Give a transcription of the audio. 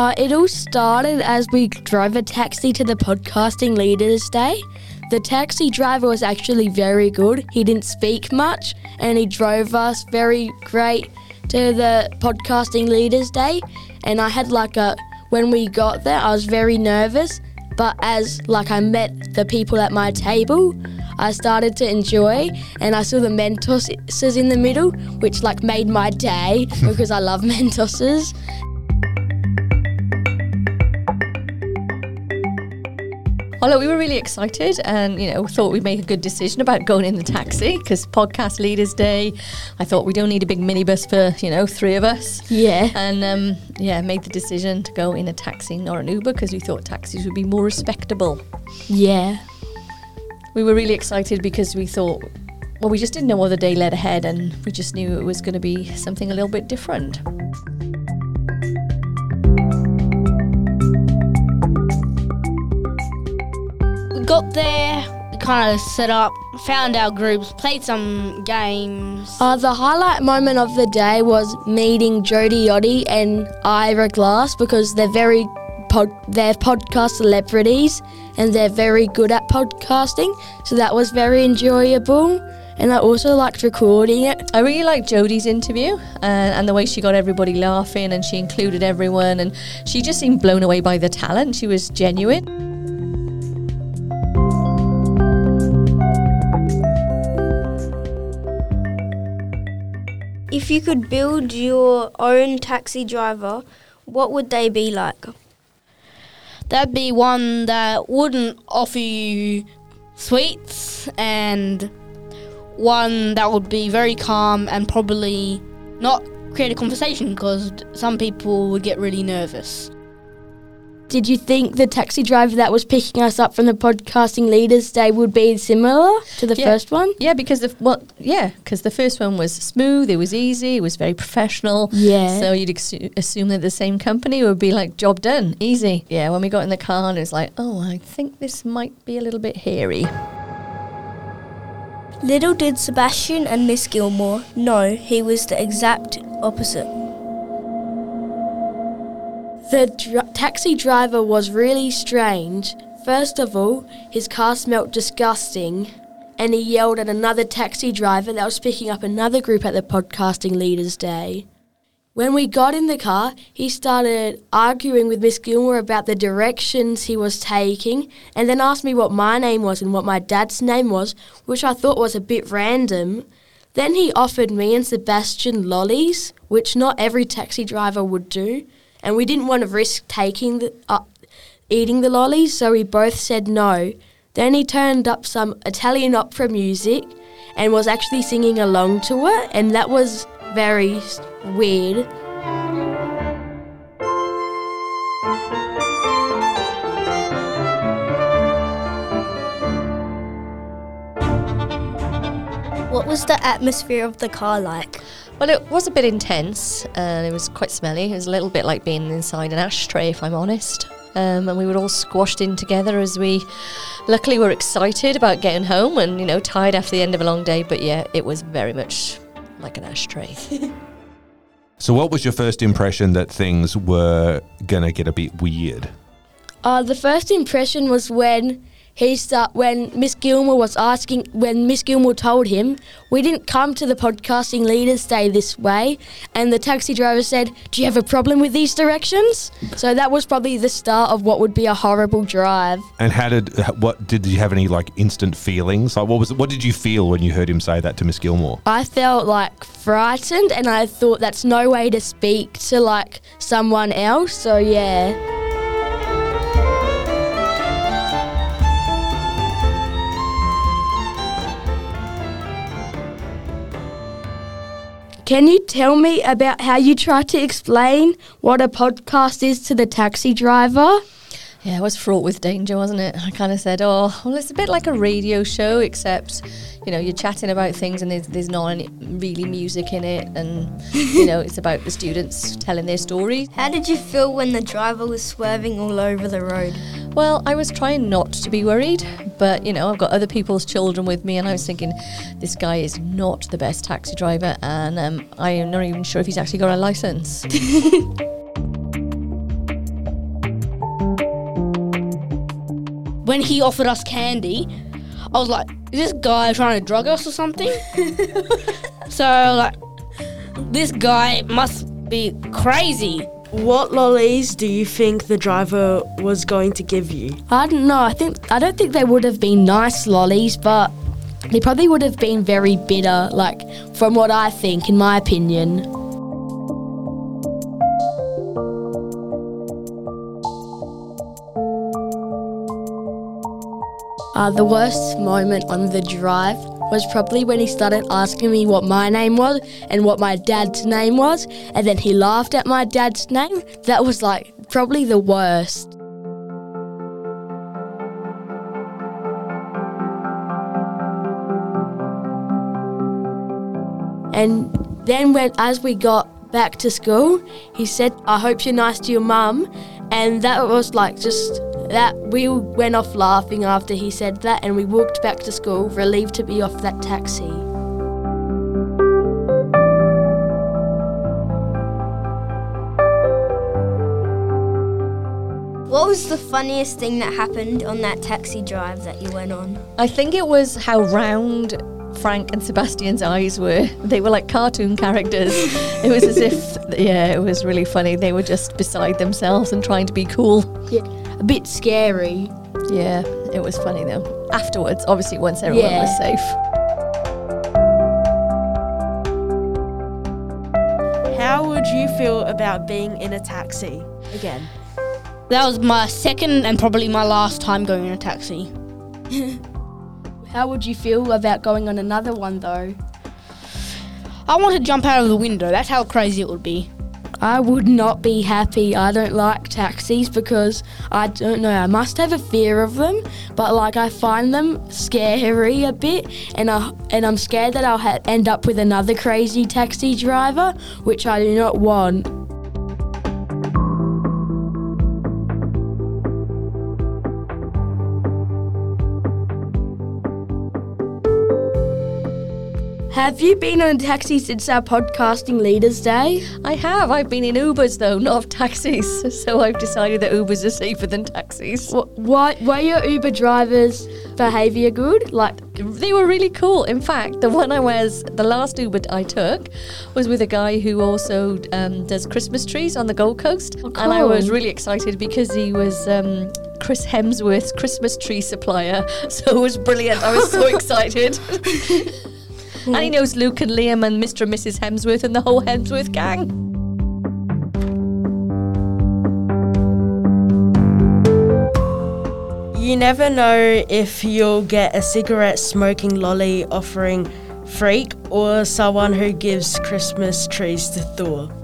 Uh, it all started as we drove a taxi to the Podcasting Leaders Day. The taxi driver was actually very good. He didn't speak much and he drove us very great to the Podcasting Leaders Day. And I had like a, when we got there, I was very nervous. But as like I met the people at my table, I started to enjoy and I saw the Mentoses in the middle, which like made my day because I love Mentoses. Oh, look, we were really excited and, you know, thought we'd make a good decision about going in the taxi because podcast leaders day. I thought we don't need a big minibus for, you know, three of us. Yeah. And, um, yeah, made the decision to go in a taxi, not an Uber, because we thought taxis would be more respectable. Yeah. We were really excited because we thought, well, we just didn't know what the day led ahead and we just knew it was going to be something a little bit different. Got there, we kind of set up, found our groups, played some games. Uh, the highlight moment of the day was meeting Jody Yoddy and Ira Glass because they're very pod- they're podcast celebrities and they're very good at podcasting. So that was very enjoyable. And I also liked recording it. I really liked Jodie's interview and, and the way she got everybody laughing and she included everyone and she just seemed blown away by the talent. She was genuine. If you could build your own taxi driver, what would they be like? That'd be one that wouldn't offer you sweets and one that would be very calm and probably not create a conversation because some people would get really nervous. Did you think the taxi driver that was picking us up from the podcasting leaders day would be similar to the Yeah. first one? Yeah, because the well, yeah, because the first one was smooth. It was easy. It was very professional. Yeah. So you'd ex- assume that the same company would be like job done, easy. Yeah. When we got in the car, and it was like, oh, I think this might be a little bit hairy. Little did Sebastian and Miss Gilmore know he was the exact opposite. The dr- taxi driver was really strange. First of all, his car smelt disgusting, and he yelled at another taxi driver that was picking up another group at the podcasting leaders' day. When we got in the car, he started arguing with Miss Gilmore about the directions he was taking, and then asked me what my name was and what my dad's name was, which I thought was a bit random. Then he offered me and Sebastian lollies, which not every taxi driver would do, and we didn't want to risk taking the, uh, eating the lollies, so we both said no. Then he turned up some Italian opera music and was actually singing along to it, and that was very weird. What was the atmosphere of the car like? Well, it was a bit intense and it was quite smelly. It was a little bit like being inside an ashtray, if I'm honest. Um, and we were all squashed in together as we, luckily, were excited about getting home and you know tired after the end of a long day. But yeah, it was very much like an ashtray. So, what was your first impression that things were going to get a bit weird? Uh, the first impression was when he start when Miss Gilmore was asking when Miss Gilmore told him we didn't come to the podcasting leaders day this way, and the taxi driver said, "Do you have a problem with these directions?" So that was probably the start of what would be a horrible drive. And how did what did you have any like instant feelings? Like, what was what did you feel when you heard him say that to Miss Gilmore? I felt like frightened, and I thought that's no way to speak to like someone else. So yeah. Can you tell me about how you try to explain what a podcast is to the taxi driver? Yeah, it was fraught with danger, wasn't it? I kind of said, oh, well, it's a bit like a radio show, except, you know, you're chatting about things and there's, there's not any really music in it. And, you know, it's about the students telling their stories. How did you feel when the driver was swerving all over the road? Well, I was trying not to be worried, but you know, I've got other people's children with me, and I was thinking, this guy is not the best taxi driver, and um, I am not even sure if he's actually got a license. when he offered us candy, I was like, is this guy trying to drug us or something? so, like, this guy must be crazy. What lollies do you think the driver was going to give you? I don't know. I think I don't think they would have been nice lollies, but they probably would have been very bitter. Like from what I think, in my opinion. Uh, the worst moment on the drive was probably when he started asking me what my name was and what my dad's name was, and then he laughed at my dad's name. That was like probably the worst. And then when as we got back to school, he said, "I hope you're nice to your mum," and that was like just that we went off laughing after he said that, and we walked back to school relieved to be off that taxi. What was the funniest thing that happened on that taxi drive that you went on? I think it was how round Frank and Sebastian's eyes were. They were like cartoon characters. it was as if, yeah, it was really funny. They were just beside themselves and trying to be cool. Yeah, a bit scary. Yeah, it was funny though. Afterwards, obviously, once everyone Yeah. was safe. How would you feel about being in a taxi again? That was my second and probably my last time going in a taxi. How would you feel about going on another one though? I want to jump out of the window. That's how crazy it would be. I would not be happy. I don't like taxis because I don't know. I must have a fear of them, but like I find them scary a bit, and I and I'm scared that I'll ha- end up with another crazy taxi driver, which I do not want. Have you been on a taxi since our podcasting leaders day? I have. I've been in Ubers though, not taxis. So I've decided that Ubers are safer than taxis. Wh- Why were your Uber drivers' behaviour good? Like, They were really cool. In fact, the one I was, the last Uber I took was with a guy who also um, does Christmas trees on the Gold Coast. Oh, And I was really excited because he was um, Chris Hemsworth's Christmas tree supplier. So it was brilliant. I was so excited. Hmm. and he knows Luke and Liam and Mr. and Mrs. Hemsworth and the whole Hemsworth gang. You never know if you'll get a cigarette smoking lolly offering freak or someone who gives Christmas trees to Thor.